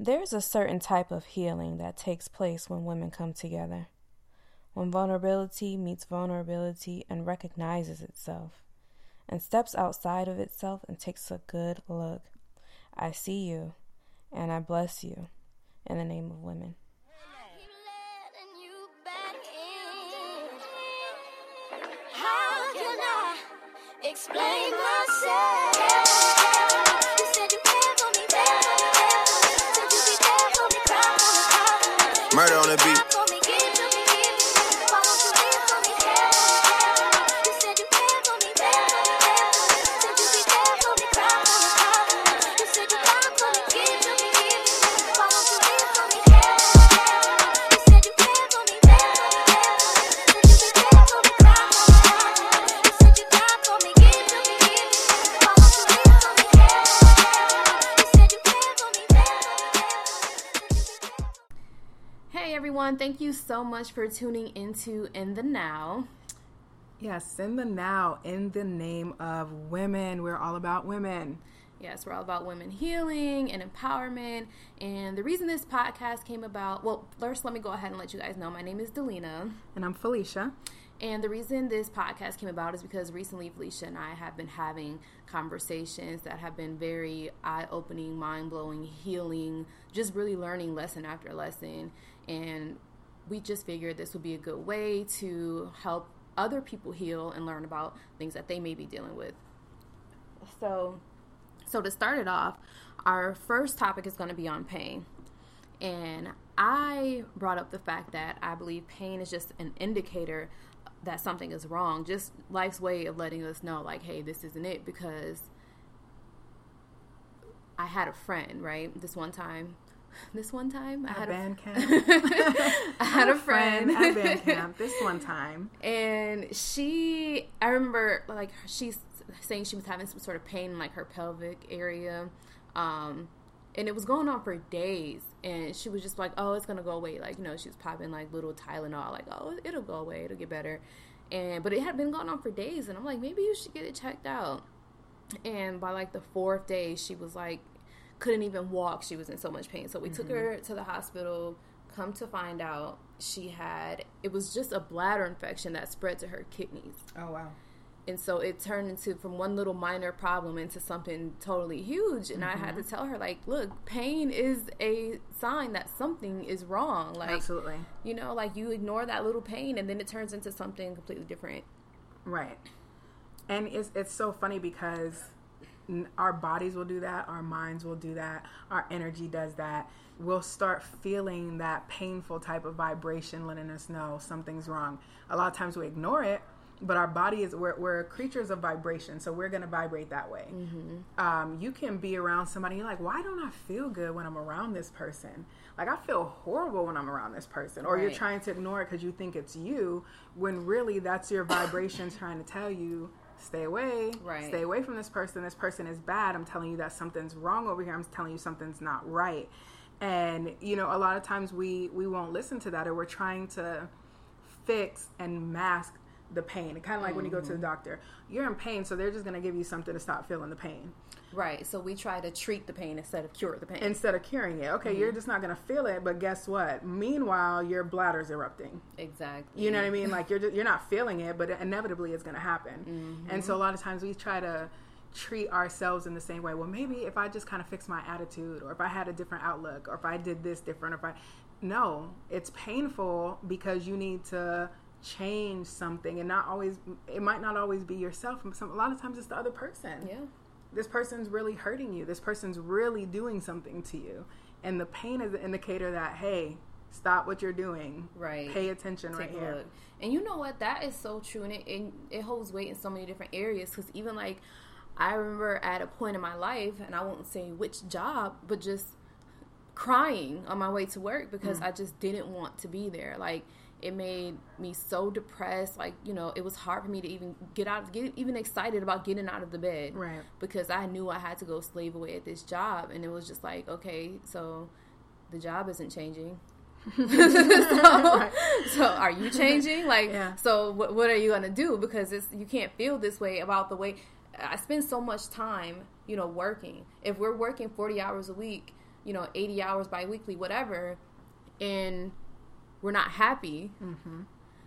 There's a certain type of healing that takes place when women come together. When vulnerability meets vulnerability and recognizes itself, and steps outside of itself and takes a good look. I see you, and I bless you in the name of women. explain myself. Murder on everyone. Thank you so much for tuning into In the Now. Yes, in the now, in the name of women. We're all about women. Yes, we're all about women healing and empowerment. And the reason this podcast came about, well, first, let me go ahead and let you guys know my name is Delina. And I'm Felicia. And the reason this podcast came about is because recently Felicia and I have been having conversations that have been very eye opening, mind blowing, healing, just really learning lesson after lesson. And we just figured this would be a good way to help other people heal and learn about things that they may be dealing with. So, so to start it off, our first topic is going to be on pain. And I brought up the fact that I believe pain is just an indicator that something is wrong, just life's way of letting us know, like, hey, this isn't it. Because I had a friend, right? This one time, this one time I had band a camp. I had a friend, friend at band camp this one time, and she. I remember like she's saying she was having some sort of pain in like her pelvic area, um, and it was going on for days. And she was just like, "Oh, it's gonna go away." Like you know, she was popping like little Tylenol, like, "Oh, it'll go away, it'll get better." And but it had been going on for days, and I'm like, maybe you should get it checked out. And by like the fourth day, she was like, couldn't even walk. She was in so much pain. So we mm-hmm. took her to the hospital. Come to find out, she had it was just a bladder infection that spread to her kidneys. Oh wow. And so it turned into from one little minor problem into something totally huge. And mm-hmm. I had to mm-hmm. tell her, like, look, pain is a sign that something is wrong. Like, absolutely. You know, like you ignore that little pain and then it turns into something completely different. Right. And it's, it's so funny because our bodies will do that, our minds will do that, our energy does that. We'll start feeling that painful type of vibration letting us know something's wrong. A lot of times we ignore it, but our body is we're, we're creatures of vibration so we're going to vibrate that way mm-hmm. um, you can be around somebody you're like why don't i feel good when i'm around this person like i feel horrible when i'm around this person or right. you're trying to ignore it because you think it's you when really that's your vibration trying to tell you stay away. Right. Stay away from this person. This person is bad. I'm telling you that something's wrong over here. I'm telling you something's not right. And you know, a lot of times we we won't listen to that, or we're trying to fix and mask the pain. Kind of like mm-hmm. when you go to the mm-hmm. doctor, you're in pain, so they're just going to give you something to stop feeling the pain. Right. So we try to treat the pain instead of cure the pain. Instead of curing it. Okay, mm-hmm. you're just not going to feel it, but guess what? Meanwhile, your bladder's erupting. Exactly. You know what I mean? Like you're just, you're not feeling it, but inevitably it's going to happen. Mm-hmm. And so a lot of times we try to treat ourselves in the same way. Well, maybe if I just kind of fix my attitude or if I had a different outlook or if I did this different or if I No, it's painful because you need to change something and not always it might not always be yourself some, a lot of times it's the other person yeah this person's really hurting you. This person's really doing something to you. And the pain is an indicator that, hey, stop what you're doing. Right. Pay attention Take right here. Look. And you know what? That is so true. And it, it, it holds weight in so many different areas. Because even like, I remember at a point in my life, and I won't say which job, but just crying on my way to work because mm. I just didn't want to be there. Like, it made me so depressed like you know it was hard for me to even get out get even excited about getting out of the bed. Right. Because i knew i had to go slave away at this job and it was just like okay so the job isn't changing. So, right. so, are you changing? Like yeah. so what, what are you gonna do? Because it's you can't feel this way about the way i spend so much time you know working. If we're working 40 hours a week you know, 80 hours biweekly, whatever, and we're not happy, Mm-hmm.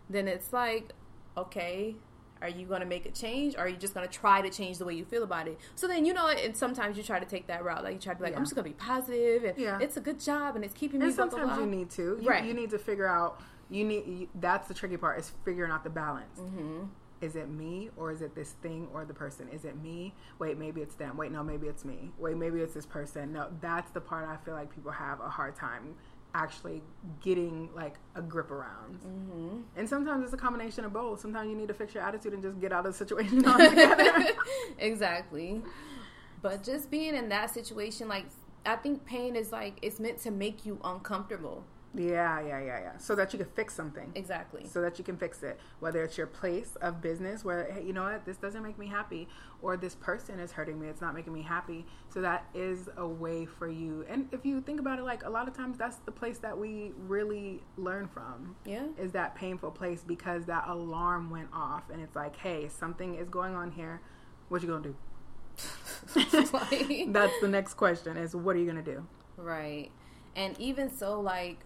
then it's like, okay, are you going to make a change? Or are you just going to try to change the way you feel about it? So then, you know, and sometimes you try to take that route. Like, you try to be like, Yeah. I'm just going to be positive and Yeah. it's a good job and it's keeping me And blah, blah, sometimes blah. you need to. You, Right. you need to figure out. You need. You, that's the tricky part is figuring out the balance. Mm-hmm. Is it me or is it this thing or the person? Is it me? Wait, maybe it's them. Wait, no, maybe it's me. Wait, maybe it's this person. No, that's the part I feel like people have a hard time actually getting like a grip around. Mm-hmm. And sometimes it's a combination of both. Sometimes you need to fix your attitude and just get out of the situation altogether. exactly. But just being in that situation, like, I think pain is like, it's meant to make you uncomfortable. Yeah, yeah, yeah, yeah. So that you can fix something. Exactly. so that you can fix it. Whether it's your place of business, where hey, you know what, this doesn't make me happy, or this person is hurting me, it's not making me happy. So that is a way for you. And if you think about it, like a lot of times, that's the place that we really learn from. Yeah. Is that painful place because that alarm went off, and it's like, hey, something is going on here. What you gonna do? That's the next question: is what are you gonna do? Right. And even so, like,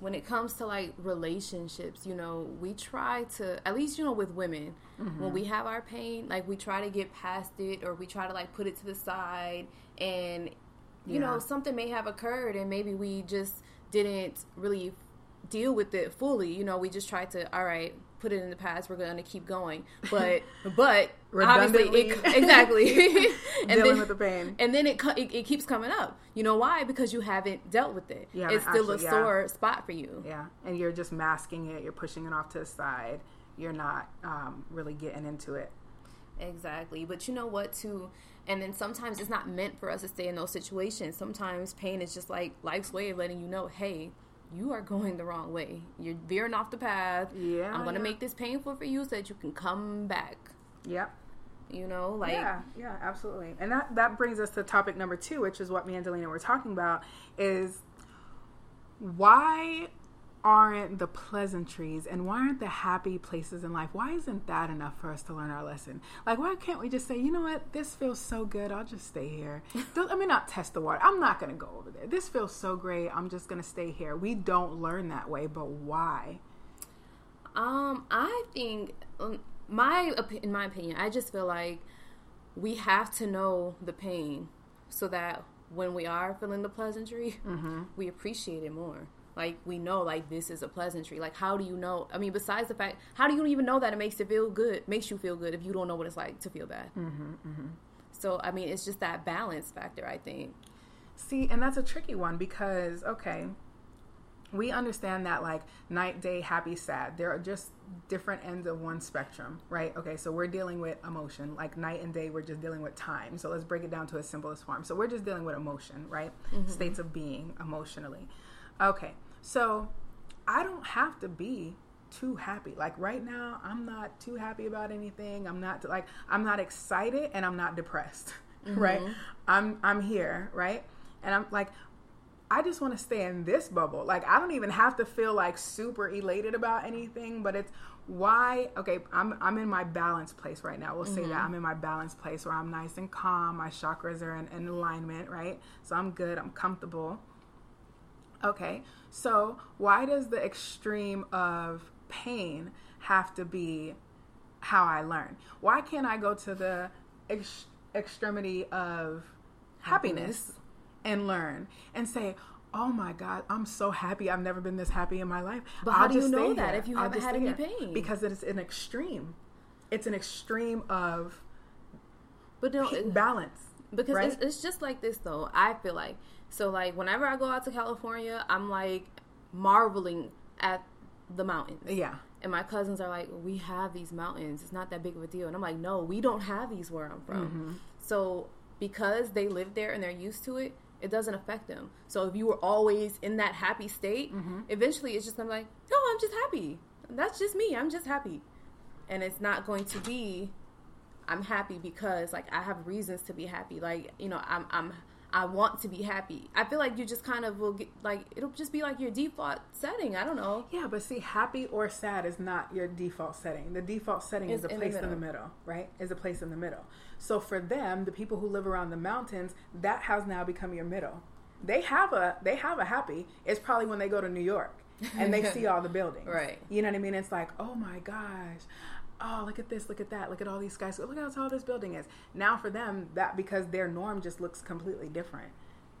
when it comes to like relationships, you know, we try to, at least, you know, with women, mm-hmm. when we have our pain, like, we try to get past it or we try to like put it to the side. And, you Yeah. know, something may have occurred and maybe we just didn't really deal with it fully. You know, we just tried to, all right, put it in the past. We're going to keep going. But, but, obviously, it, exactly. and Dealing then, with the pain. and then it, it it keeps coming up. You know why? Because you haven't dealt with it. You it's still actually- a yeah. sore spot for you. Yeah, and you're just masking it. You're pushing it off to the side. You're not um, really getting into it. Exactly. But you know what? Too. And then sometimes it's not meant for us to stay in those situations. Sometimes pain is just like life's way of letting you know, hey, you are going the wrong way. You're veering off the path. Yeah, I'm gonna yeah. make this painful for you so that you can come back. Yep. You know, like yeah, yeah, absolutely. And that that brings us to topic number two, which is what me and Delina were talking about, is why aren't the pleasantries and why aren't the happy places in life? Why isn't that enough for us to learn our lesson? Like why can't we just say you know what? This feels so good. I'll just stay here. Don't- let me not test the water. I'm not going to go over there. This feels so great. I'm just going to stay here. We don't learn that way but why? Um, I think um, my in my opinion, I just feel like we have to know the pain so that when we are feeling the pleasantry, we appreciate it more. Like we know, like this is a pleasantry. Like how do you know? I mean, besides the fact, how do you even know that it makes it feel good? Makes you feel good if you don't know what it's like to feel bad. Mm-hmm, So I mean, it's just that balance factor. I think. See, and that's a tricky one because okay, we understand that like night, day, happy, sad. There are just different ends of one spectrum, right? Okay, so we're dealing with emotion. Like night and day, we're just dealing with time. So let's break it down to its simplest form. So we're just dealing with emotion, right? States of being emotionally. Okay, so I don't have to be too happy. Like right now, I'm not too happy about anything. I'm not like I'm not excited and I'm not depressed, right? Mm-hmm. I'm I'm here, right? And I'm like I just want to stay in this bubble. Like I don't even have to feel like super elated about anything, but it's why okay, I'm I'm in my balance place right now. We'll say that mm-hmm. I'm in my balance place where I'm nice and calm, my chakras are in, in alignment, right? So I'm good, I'm comfortable. Okay, so why does the extreme of pain have to be how I learn? Why can't I go to the ex- extremity of happiness, Happiness. and learn and say, "Oh my God, I'm so happy! I've never been this happy in my life." But how do you just know that here. if you I'll haven't had any here." pain? Because it's an extreme. It's an extreme of But no, it- uh, balance. Because right? it's, it's just like this though i feel like. So like whenever i go out to california i'm like marveling at the mountains. Yeah, and my cousins are like we have these mountains. It's not that big of a deal. And i'm like no we don't have these where i'm from. Mm-hmm. so because they live there and they're used to it it doesn't affect them. So if you were always in that happy state Mm-hmm. eventually it's just i'm like no i'm just happy. That's just me. I'm just happy. And it's not going to be I'm happy because like I have reasons to be happy. Like you know, I'm I'm I want to be happy. I feel like you just kind of will get like it'll just be like your default setting. I don't know. Yeah, but see, happy or sad is not your default setting. The default setting is a in the place in the middle, right? Is a place in the middle. So for them, the people who live around the mountains, that has now become your middle. they have a they have a happy. It's probably when they go to New York and they see all the buildings. Right. You know what I mean? It's like, oh my gosh. Oh, look at this, look at that, look at all these guys. Look how tall this building is. Now for them, that because their norm just looks completely different.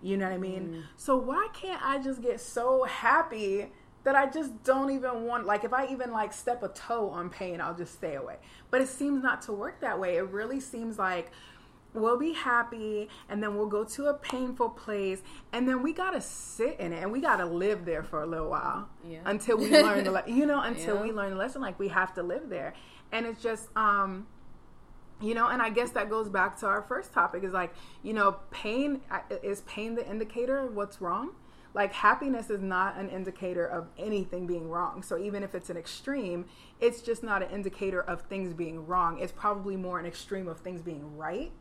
You know what I mean? Mm. So why can't I just get so happy that I just don't even want like if I even like step a toe on pain, I'll just stay away. But it seems not to work that way. It really seems like we'll be happy and then we'll go to a painful place and then we gotta sit in it and we gotta live there for a little while Yeah. until we learn the le- you know until Yeah. we learn the lesson like we have to live there and it's just um you know and i guess that goes back to our first topic is like you know pain is pain the indicator of what's wrong? Like happiness is not an indicator of anything being wrong. So even if it's an extreme it's just not an indicator of things being wrong. It's probably more an extreme of things being right.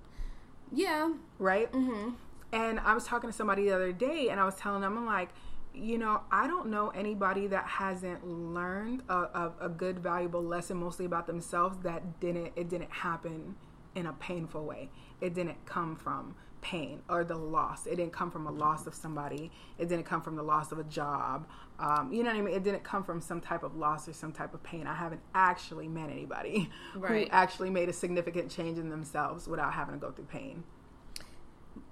Yeah. right? Mm-hmm. and I was talking to somebody the other day, and I was telling them, I'm like, you know, I don't know anybody that hasn't learned a, a, a good, valuable lesson, mostly about themselves, that didn't it didn't happen in a painful way. It didn't come from pain or the loss. It didn't come from a loss of somebody. It didn't come from the loss of a job. Um, you know what I mean? It didn't come from some type of loss or some type of pain. I haven't actually met anybody Right. who actually made a significant change in themselves without having to go through pain.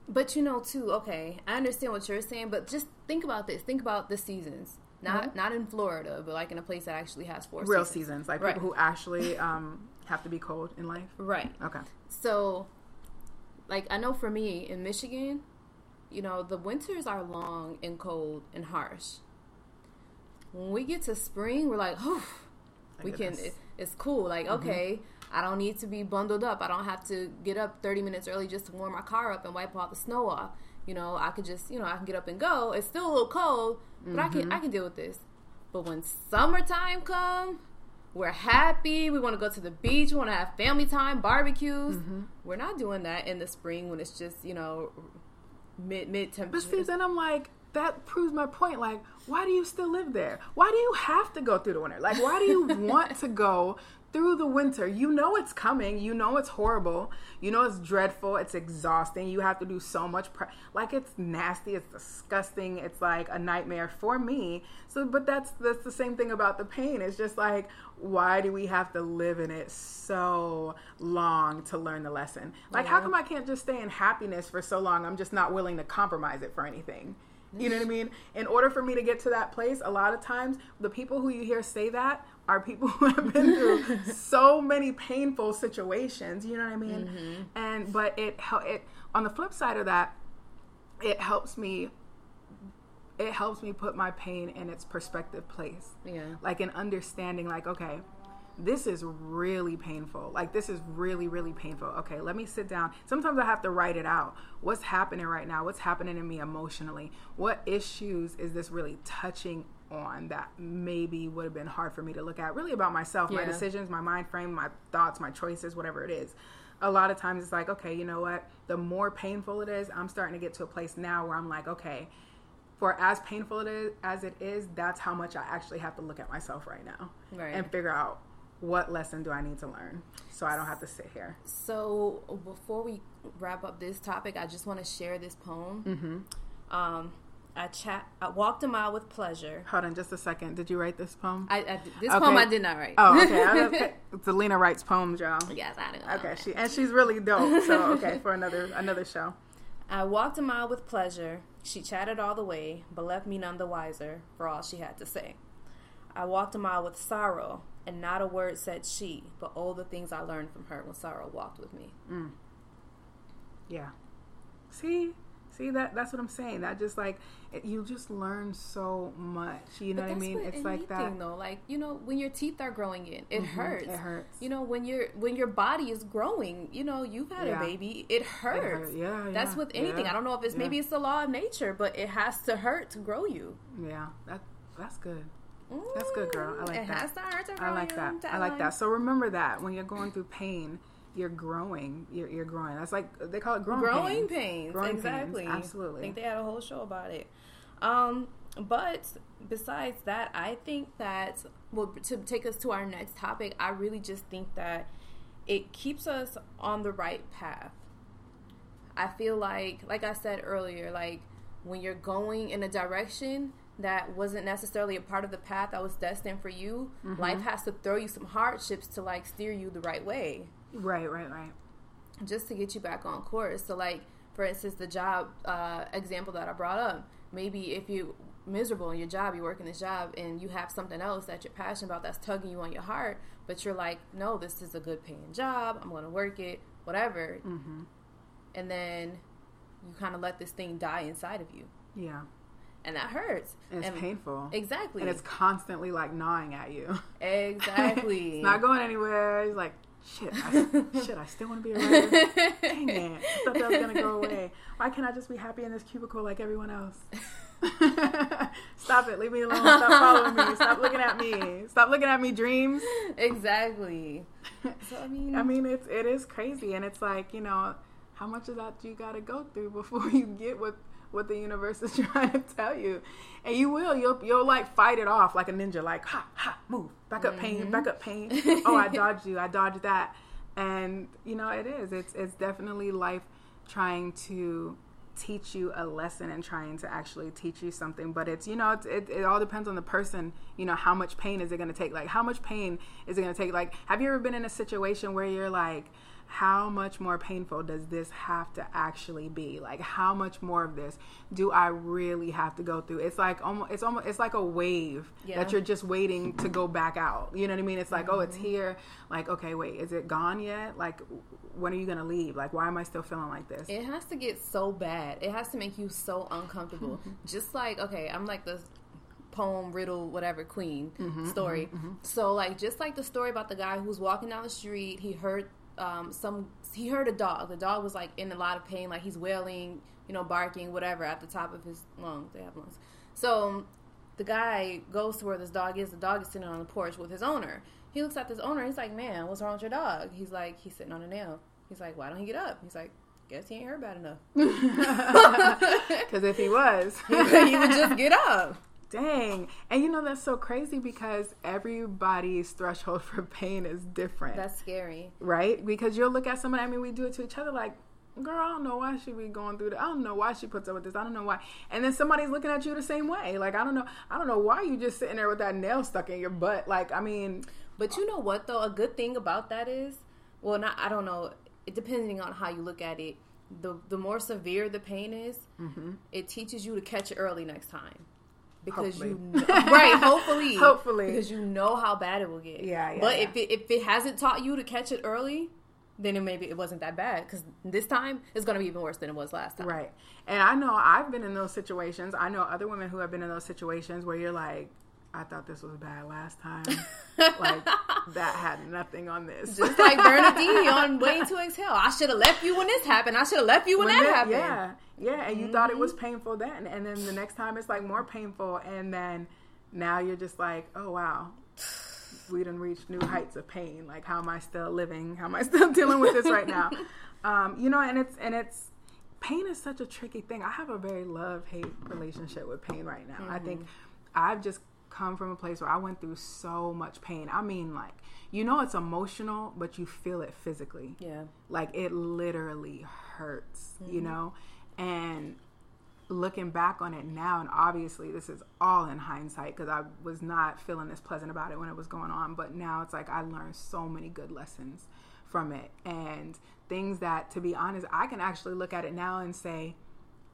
But you know, too. Okay, I understand what you're saying, but just think about this. Think about the seasons. Not Mhm. not in Florida, but like in a place that actually has four real seasons. seasons, like Right. people who actually um, have to be cold in life. Right. Okay. So, like I know for me in Michigan, you know, the winters are long and cold and harsh. When we get to spring, we're like, oh, we can. It, it's cool. Like, okay, I don't need to be bundled up. I don't have to get up thirty minutes early just to warm my car up and wipe all the snow off. You know, I could just, you know, I can get up and go. It's still a little cold, but I can, I can deal with this. But when summertime come, we're happy. We want to go to the beach. We want to have family time, barbecues. Mm-hmm. We're not doing that in the spring when it's just, you know, mid mid But see, then I'm like, that proves my point. Like, why do you still live there? Why do you have to go through the winter? Like, why do you want to go through the winter? You know it's coming. You know it's horrible. You know it's dreadful. It's exhausting. You have to do so much. Pre- like, it's nasty. It's disgusting. It's like a nightmare for me. So, but that's that's the same thing about the pain. It's just like, why do we have to live in it so long to learn the lesson? Like, how come I can't just stay in happiness for so long? I'm just not willing to compromise it for anything. You know what I mean? In order for me to get to that place, a lot of times the people who you hear say that are people who have been through so many painful situations. You know what I mean? Mm-hmm. And but it it on the flip side of that, it helps me. It helps me put my pain in its perspective place yeah. like an understanding like okay this is really painful like this is really really painful okay let me sit down sometimes i have to write it out what's happening right now what's happening in me emotionally what issues is this really touching on that maybe would have been hard for me to look at really about myself my decisions my mind frame my thoughts my choices whatever it is a lot of times it's like okay you know what the more painful it is i'm starting to get to a place now where i'm like okay for as painful it is as it is, that's how much I actually have to look at myself right now Right. and figure out what lesson do I need to learn so I don't have to sit here. So before we wrap up this topic, I just want to share this poem. Mm-hmm. Um, I chat. I walked a mile with pleasure. Hold on just a second. Did you write this poem? I, I this Okay. poem I did not write. oh, okay. Okay. Writes poems, y'all. yes, I did. Okay, she and she's really dope. So okay, for another another show. I walked a mile with pleasure. She chatted all the way, but left me none the wiser for all she had to say. I walked a mile with sorrow, and not a word said she, but all the things I learned from her when sorrow walked with me. Mm. Yeah. See, see that that's what I'm saying. That just like it, you just learn so much. You know what I mean? It's like that. though. Like you know, when your teeth are growing in, it mm-hmm. hurts. It hurts. You know, when your when your body is growing, you know, you've had Yeah. a baby, it hurts. hurt. Yeah, That's yeah, with anything. yeah, I don't know if it's maybe it's the law of nature, but it has to hurt to grow you. Yeah, that that's good. That's good, girl. I mm, like it that. has to hurt to grow I like you. that. I like that. So remember that when you're going through pain, you're growing. You're, you're growing. That's like they call it growing, growing pains. pains, Growing pains, exactly absolutely. i think they had a whole show about it um but besides that i think that well to take us to our next topic i really just think that it keeps us on the right path i feel like like i said earlier like when you're going in a direction that wasn't necessarily a part of the path that was destined for you, Mm-hmm. life has to throw you some hardships to like steer you the right way, Right, right, right. just to get you back on course. So, like for instance, the job uh, example that I brought up, maybe if you miserable in your job, you're working this job, and you have something else that you're passionate about that's tugging you on your heart, but you're like, no, this is a good paying job. I'm going to work it, whatever. Mm-hmm. And then you kind of let this thing die inside of you, Yeah, and that hurts. and it's and painful. Exactly. and it's constantly like gnawing at you. exactly. it's not going anywhere. It's like shit. I, shit, I still want to be a writer. Dang it! I thought that was gonna go away. Why can't I just be happy in this cubicle like everyone else? Stop it! Leave me alone! Stop following me! Stop looking at me! Stop looking at me! Dreams. exactly. So I mean, I mean, it's it is crazy, and it's like you know, how much of that you got to go through before you get what what the universe is trying to tell you, and you will. You'll you'll like fight it off like a ninja, like ha ha, move, back up, pain, back mm-hmm. up, pain. oh, I dodged you, I dodged that, and you know it is. It's it's definitely life trying to teach you a lesson and trying to actually teach you something. But it's you know it's, it, it all depends on the person you know how much pain is it going to take? Like how much pain is it going to take? Like have you ever been in a situation where you're like how much more painful does this have to actually be? Like how much more of this do i really have to go through? It's like almost it's almost it's like a wave Yeah. that you're just waiting to go back out. You know what i mean? It's like oh it's mm-hmm. here. Like okay wait is it gone yet? Like when are you going to leave? Like why am i still feeling like this? It has to get so bad. It has to make you so uncomfortable. Mm-hmm. Just like okay, I'm like the poem riddle whatever queen mm-hmm, story. So like just like the story about the guy who's walking down the street, he heard um, some he heard a dog. The dog was like in a lot of pain, like he's wailing, you know, barking, whatever, at the top of his lungs. They have lungs. So the guy goes to where this dog is. The dog is sitting on the porch with his owner. He looks at this owner. He's like, "Man, what's wrong with your dog?" He's like, "He's sitting on a nail." He's like, "Why don't he get up?" He's like, "Guess he ain't heard bad enough." Because if he was, he would just get up. Dang. And you know, that's so crazy because everybody's threshold for pain is different, That's scary. right? Because you'll look at someone, I mean, we do it to each other like, girl, I don't know why she be going through that. I don't know why she puts up with this. I don't know why. And then somebody's looking at you the same way. Like, I don't know. I don't know why you just sitting there with that nail stuck in your butt. Like, I mean, But you know what though? A good thing about that is, well, not I don't know. It depending on how you look at it. The the more severe the pain is, Mm-hmm. it teaches you to catch it early next time. Because Hopefully. you know, right, hopefully, Hopefully. because you know how bad it will get. Yeah, yeah, But yeah. if it if it hasn't taught you to catch it early, then it maybe it wasn't that bad. Because this time it's gonna be even worse than it was last time. Right. And I know I've been in those situations. I know other women who have been in those situations where you're like, I thought this was bad last time. like that had nothing on this. Just like Bernadine on Waiting to Exhale. I should have left you when this happened. I should have left you when, When that that- happened. Yeah. Yeah. And you thought it was painful then. And then the next time it's like more painful. And then now you're just like, oh, wow. We done reached new heights of pain. Like, how am I still living? How am I still dealing with this right now? Um, you know, and it's, and it's, pain is such a tricky thing. I have a very love hate relationship with pain right now. I think I've just come from a place where I went through so much pain. I mean, like, you know, it's emotional, but you feel it physically. Yeah. like it literally hurts you mm-hmm. know? And looking back on it now and obviously this is all in hindsight because i was not feeling this pleasant about it when it was going on but now it's like i learned so many good lessons from it. And things that to be honest i can actually look at it now and say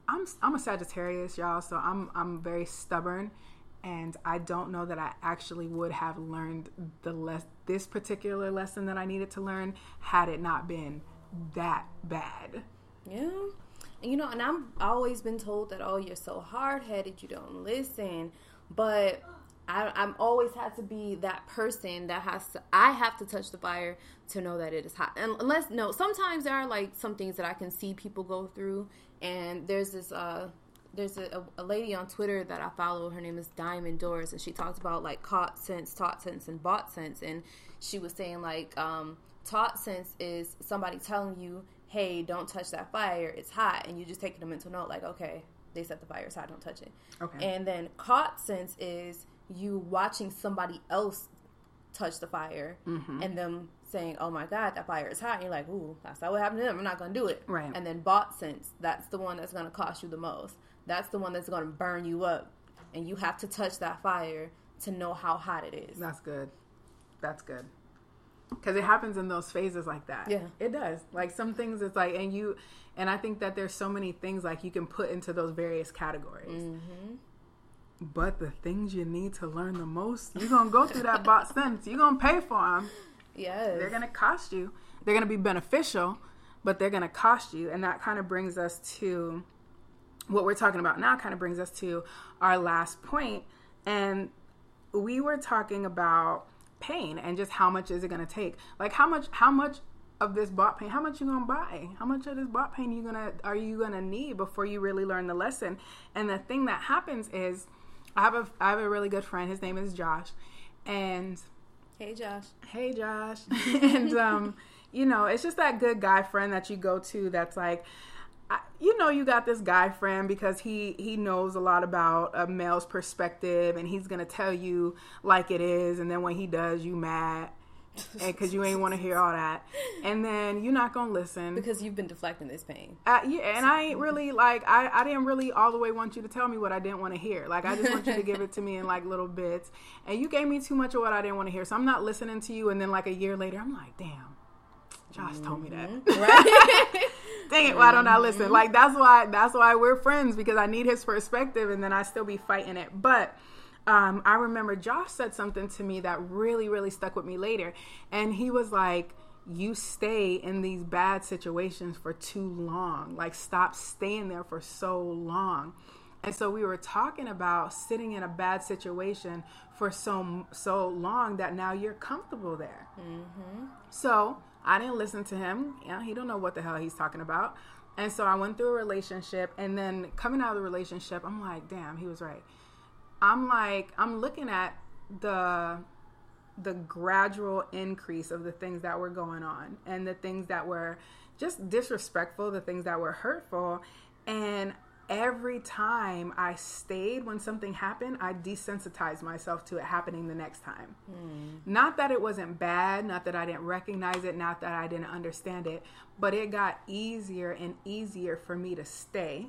i'm i'm a sagittarius y'all so i'm i'm very stubborn and I don't know that I actually would have learned the less this particular lesson that I needed to learn had it not been that bad. Yeah. And you know, and I'm always been told that oh, you're so hard headed, you don't listen. But I, I'm always had to be that person that has to. I have to touch the fire to know that it is hot. And unless no, sometimes there are like some things that I can see people go through. And there's this uh, there's a, a lady on Twitter that I follow. Her name is Diamond Doors, and she talks about like caught sense, taught sense, and bought sense. And she was saying like um, taught sense is somebody telling you, "Hey, don't touch that fire; it's hot," and you just taking a mental note like, "Okay, they set the fire; hot; don't touch it." Okay. And then caught sense is you watching somebody else touch the fire Mm-hmm. and them saying, "Oh my God, that fire is hot." And you're like, "Ooh, that's not what happened to them. I'm not gonna do it." Right. And then bought sense, that's the one that's gonna cost you the most. That's the one that's going to burn you up. And you have to touch that fire to know how hot it is. That's good. That's good. Because it happens in those phases like that. Yeah. It does. Like some things it's like, and you, and I think that there's so many things like you can put into those various categories. Mm-hmm. But the things you need to learn the most, you're going to go through that box sentence. You're going to pay for them. Yes. They're going to cost you. They're going to be beneficial, but they're going to cost you. And that kind of brings us to what we're talking about now, kind of brings us to our last. And we were talking about pain and just how much is it going to take? Like how much, how much of this bought pain, how much you gonna buy? How much of this bought pain you gonna are you gonna need before you really learn the lesson? And the thing that happens is I have a I have a really good friend. His name is Josh, and hey Josh. Hey Josh, and um, you know, it's just that good guy friend that you go to. That's like, I, you know, you got this guy friend because he he knows a lot about a male's perspective, and he's gonna tell you like it is, and then when he does, you mad. Because you ain't want to hear all that, and then you're not gonna listen. Because you've been deflecting this pain. Uh, yeah, and I ain't really like I I didn't really all the way want you to tell me what I didn't want to hear. Like I just want you to give it to me in like little bits, and you gave me too much of what I didn't want to hear, so I'm not listening to you. And then like a year later, I'm like, damn, Josh mm-hmm. told me that. Mm-hmm. Right. Dang it, why don't I listen? Mm-hmm. Like that's why that's why we're friends because I need his perspective, and then I still be fighting it, but um, I remember Josh said something to me that really, really stuck with me later. And he was like, You stay in these bad situations for too long. Like, stop staying there for so long. And so we were talking about sitting in a bad situation for so so long that now you're comfortable there. Mm-hmm. So I didn't listen to him. Yeah, he don't know what the hell he's talking about. And so I went through a relationship, and then coming out of the relationship, I'm like, damn, he was right. I'm like, I'm looking at the the gradual increase of the things that were going on and the things that were just disrespectful, the things that were hurtful. And every time I stayed when something happened, I desensitized myself to it happening the next time. Mm. Not that it wasn't bad, not that I didn't recognize it, not that I didn't understand it, but it got easier and easier for me to stay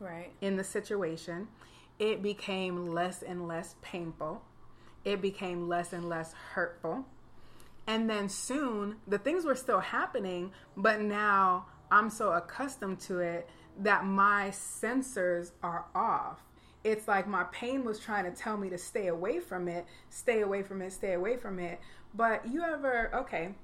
right in the situation it became less and less painful. It became less and less hurtful. And then soon, the things were still happening, but now I'm so accustomed to it that my sensors are off. It's like my pain was trying to tell me to stay away from it, stay away from it, stay away from it. But you ever, okay,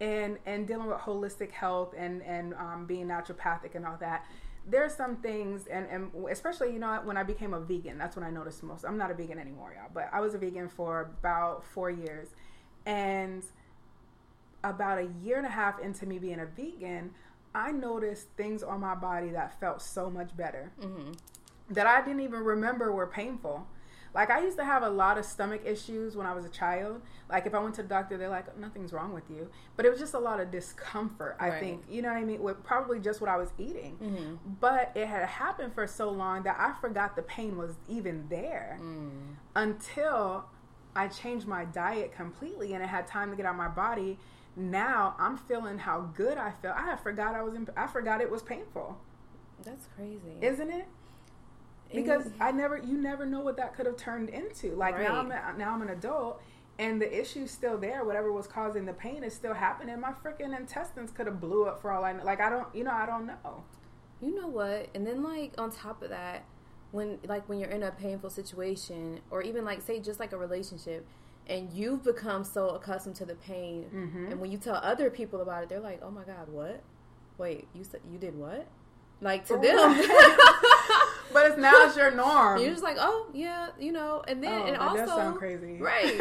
and and dealing with holistic health and and um, being naturopathic and all that there's some things and, and especially you know when i became a vegan that's when i noticed most i'm not a vegan anymore y'all but i was a vegan for about four years and about a year and a half into me being a vegan i noticed things on my body that felt so much better mm-hmm. that i didn't even remember were painful like I used to have a lot of stomach issues when I was a child. Like if I went to the doctor, they're like, "Nothing's wrong with you," but it was just a lot of discomfort. I right. think you know what I mean. With probably just what I was eating, mm-hmm. but it had happened for so long that I forgot the pain was even there mm. until I changed my diet completely and it had time to get out of my body. Now I'm feeling how good I feel. I forgot I was. In, I forgot it was painful. That's crazy, isn't it? because I never, you never know what that could have turned into. Like right. now, I'm a, now I'm an adult, and the issue's still there. Whatever was causing the pain is still happening. My freaking intestines could have blew up for all I know. Like I don't, you know, I don't know. You know what? And then like on top of that, when like when you're in a painful situation, or even like say just like a relationship, and you've become so accustomed to the pain, mm-hmm. and when you tell other people about it, they're like, "Oh my god, what? Wait, you said you did what?" Like to them. but it's now it's your norm. You're just like, oh yeah, you know, and then oh, and that also does sound crazy, right?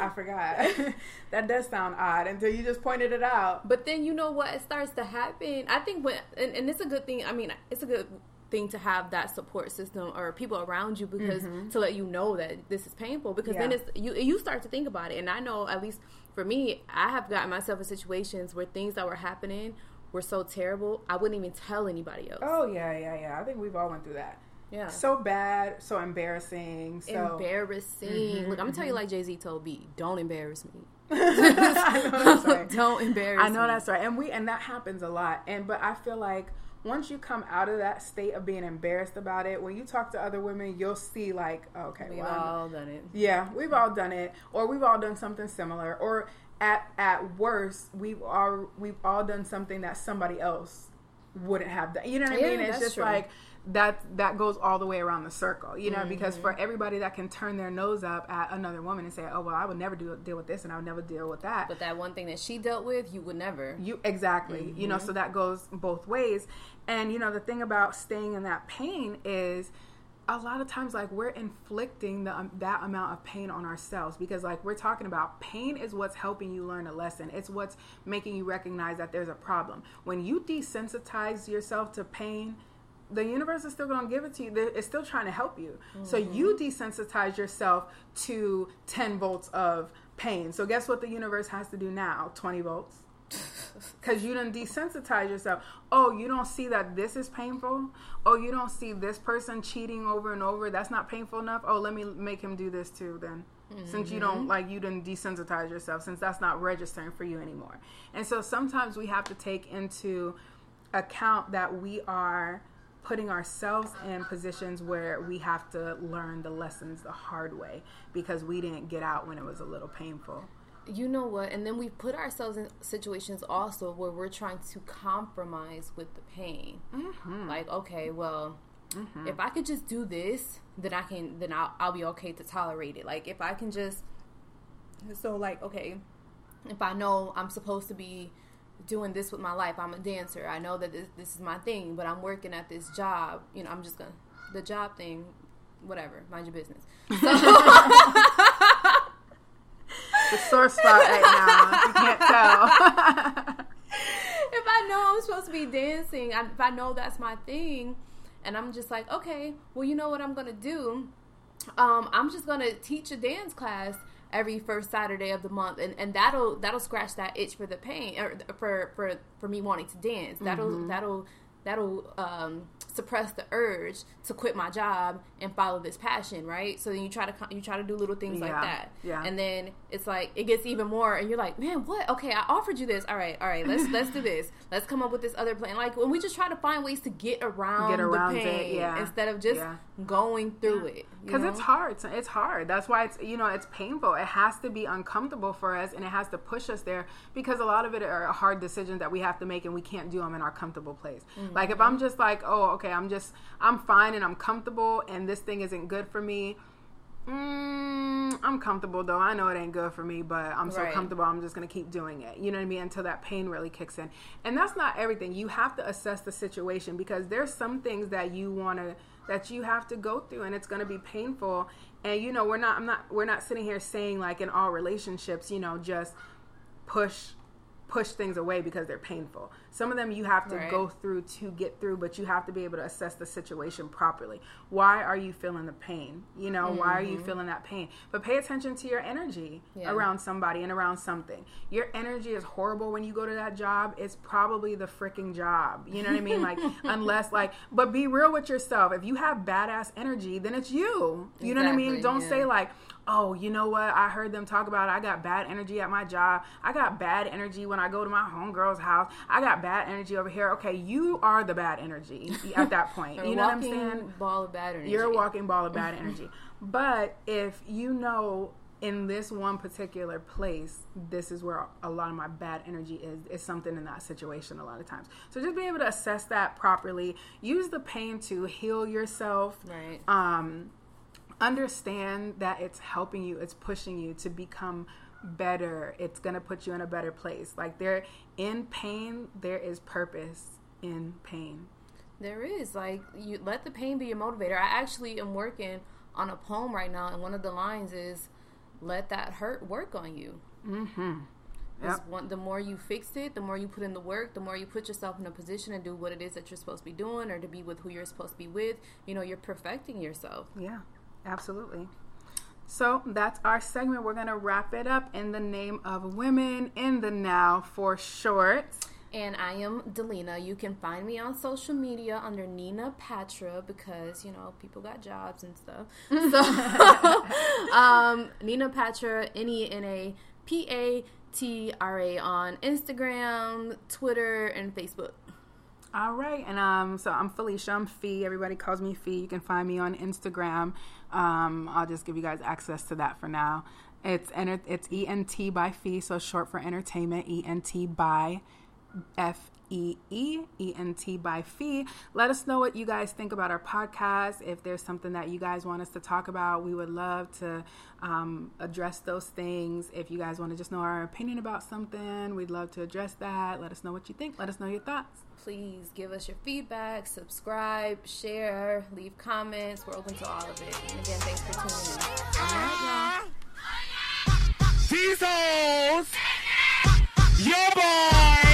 I forgot. that does sound odd until you just pointed it out. But then you know what It starts to happen. I think when and, and it's a good thing. I mean, it's a good thing to have that support system or people around you because mm-hmm. to let you know that this is painful because yeah. then it's you you start to think about it and I know at least for me I have gotten myself in situations where things that were happening were so terrible, I wouldn't even tell anybody else. Oh yeah, yeah, yeah. I think we've all went through that. Yeah. So bad, so embarrassing. So embarrassing. Mm-hmm, Look, I'm gonna tell you mm-hmm. like Jay Z told B, don't embarrass me. I know don't embarrass. I know me. that's right, and we and that happens a lot. And but I feel like once you come out of that state of being embarrassed about it, when you talk to other women, you'll see like, okay, We've well, all done it. yeah, we've all done it, or we've all done something similar, or at at worst, we've all we've all done something that somebody else wouldn't have done. You know what I mean? It's just true. like that that goes all the way around the circle, you know, because Mm-hmm. for everybody that can turn their nose up at another woman and say, "Oh, well, I would never do deal with this and I would never deal with that." But that one thing that she dealt with, you would never. You exactly. You know, so that goes both ways. And you know, the thing about staying in that pain is a lot of times like we're inflicting the um, that amount of pain on ourselves because like we're talking about pain is what's helping you learn a lesson. It's what's making you recognize that there's a problem. When you desensitize yourself to pain, the universe is still going to give it to you. It's still trying to help you. So mm-hmm. you desensitize yourself to 10 volts of pain. So guess what the universe has to do now? 20 volts. Because you didn't desensitize yourself. Oh, you don't see that this is painful? Oh, you don't see this person cheating over and over? That's not painful enough? Oh, let me make him do this too then. Since you don't mm-hmm. like, you didn't desensitize yourself, since that's not registering for you anymore. And so sometimes we have to take into account that we are putting ourselves in positions where we have to learn the lessons the hard way because we didn't get out when it was a little painful. You know what? And then we put ourselves in situations also where we're trying to compromise with the pain. Mm-hmm. Like, okay, well, if I could just do this, then I can, then I'll, I'll be okay to tolerate it. Like, if I can just, so like, okay, if I know I'm supposed to be doing this with my life, I'm a dancer. I know that this, this is my thing, but I'm working at this job. You know, I'm just gonna the job thing, whatever. Mind your business. The sore spot right now. You can't tell. if I know I'm supposed to be dancing, I, if I know that's my thing, and I'm just like, okay, well, you know what I'm gonna do? Um, I'm just gonna teach a dance class every first Saturday of the month, and, and that'll that'll scratch that itch for the pain or for for for me wanting to dance. That'll that'll that'll um, suppress the urge to quit my job and follow this passion, right? So then you try to you try to do little things like that, yeah. And then it's like it gets even more, and you're like, man, what? Okay, I offered you this. All right, all right, let's let's do this. Let's come up with this other plan. Like when we just try to find ways to get around, Get around the it, pain yeah. instead of just Yeah. going through it. Because it's hard. It's hard. That's why it's you know it's painful. It has to be uncomfortable for us, and it has to push us there because a lot of it are hard decisions that we have to make, and we can't do them in our comfortable place. Mm-hmm. Like if I'm just like, oh, okay, I'm just I'm fine and I'm comfortable, and this thing isn't good for me. Mm, I'm comfortable though. I know it ain't good for me, but I'm so Right. comfortable. I'm just gonna keep doing it. You know what I mean? Until that pain really kicks in. And that's not everything. You have to assess the situation because there's some things that you want to that you have to go through, and it's gonna be painful. And you know, we're not. I'm not. We're not sitting here saying like in all relationships, you know, just push push things away because they're painful. Some of them you have to Right. go through to get through, but you have to be able to assess the situation properly. Why are you feeling the pain? You know, why are you mm-hmm. feeling that pain? But pay attention to your energy Yeah. around somebody and around something. Your energy is horrible when you go to that job. It's probably the freaking job. You know what I mean? Like, unless, like, but be real with yourself. If you have badass energy, then it's you. You know what I mean? Don't yeah. say, like, oh, you know what? I heard them talk about I got bad energy at my job. I got bad energy when I go to my homegirl's house. I got bad energy over here. Okay, you are the bad energy at that point. You know what I'm saying? Ball of bad energy. You're a walking ball of bad energy. But if you know in this one particular place, this is where a lot of my bad energy is, is something in that situation a lot of times. So just being able to assess that properly, use the pain to heal yourself right. um, understand that it's helping you, it's pushing you to become better. It's gonna put you in a better place. Like there, in pain, there is purpose in pain. There is like you let the pain be your motivator. I actually am working on a poem right now, and one of the lines is, "Let that hurt work on you." Mm-hmm. 'Cause Yep. one, the more you fix it, the more you put in the work, the more you put yourself in a position to do what it is that you're supposed to be doing, or to be with who you're supposed to be with. You know, you're perfecting yourself. Yeah, absolutely. So that's our segment. We're gonna wrap it up in the name of women in the now for short. And I am Delina. You can find me on social media under Nena Patra because you know people got jobs and stuff. So, um, Nena Patra, N E N A P A T R A on Instagram, Twitter, and Facebook. All right, and um, so I'm Felicia. I'm Fee. Everybody calls me Fee. You can find me on Instagram. Um, I'll just give you guys access to that for now. It's enter- it's E N T by Fee, so short for entertainment. E N T by F E E E N T by Fee. Let us know what you guys think about our podcast. If there's something that you guys want us to talk about, we would love to um, address those things. If you guys want to just know our opinion about something, we'd love to address that. Let us know what you think. Let us know your thoughts. Please give us your feedback, subscribe, share, leave comments. We're open to all of it. And again, thanks for tuning in. All right, y'all. These hoes, your boy,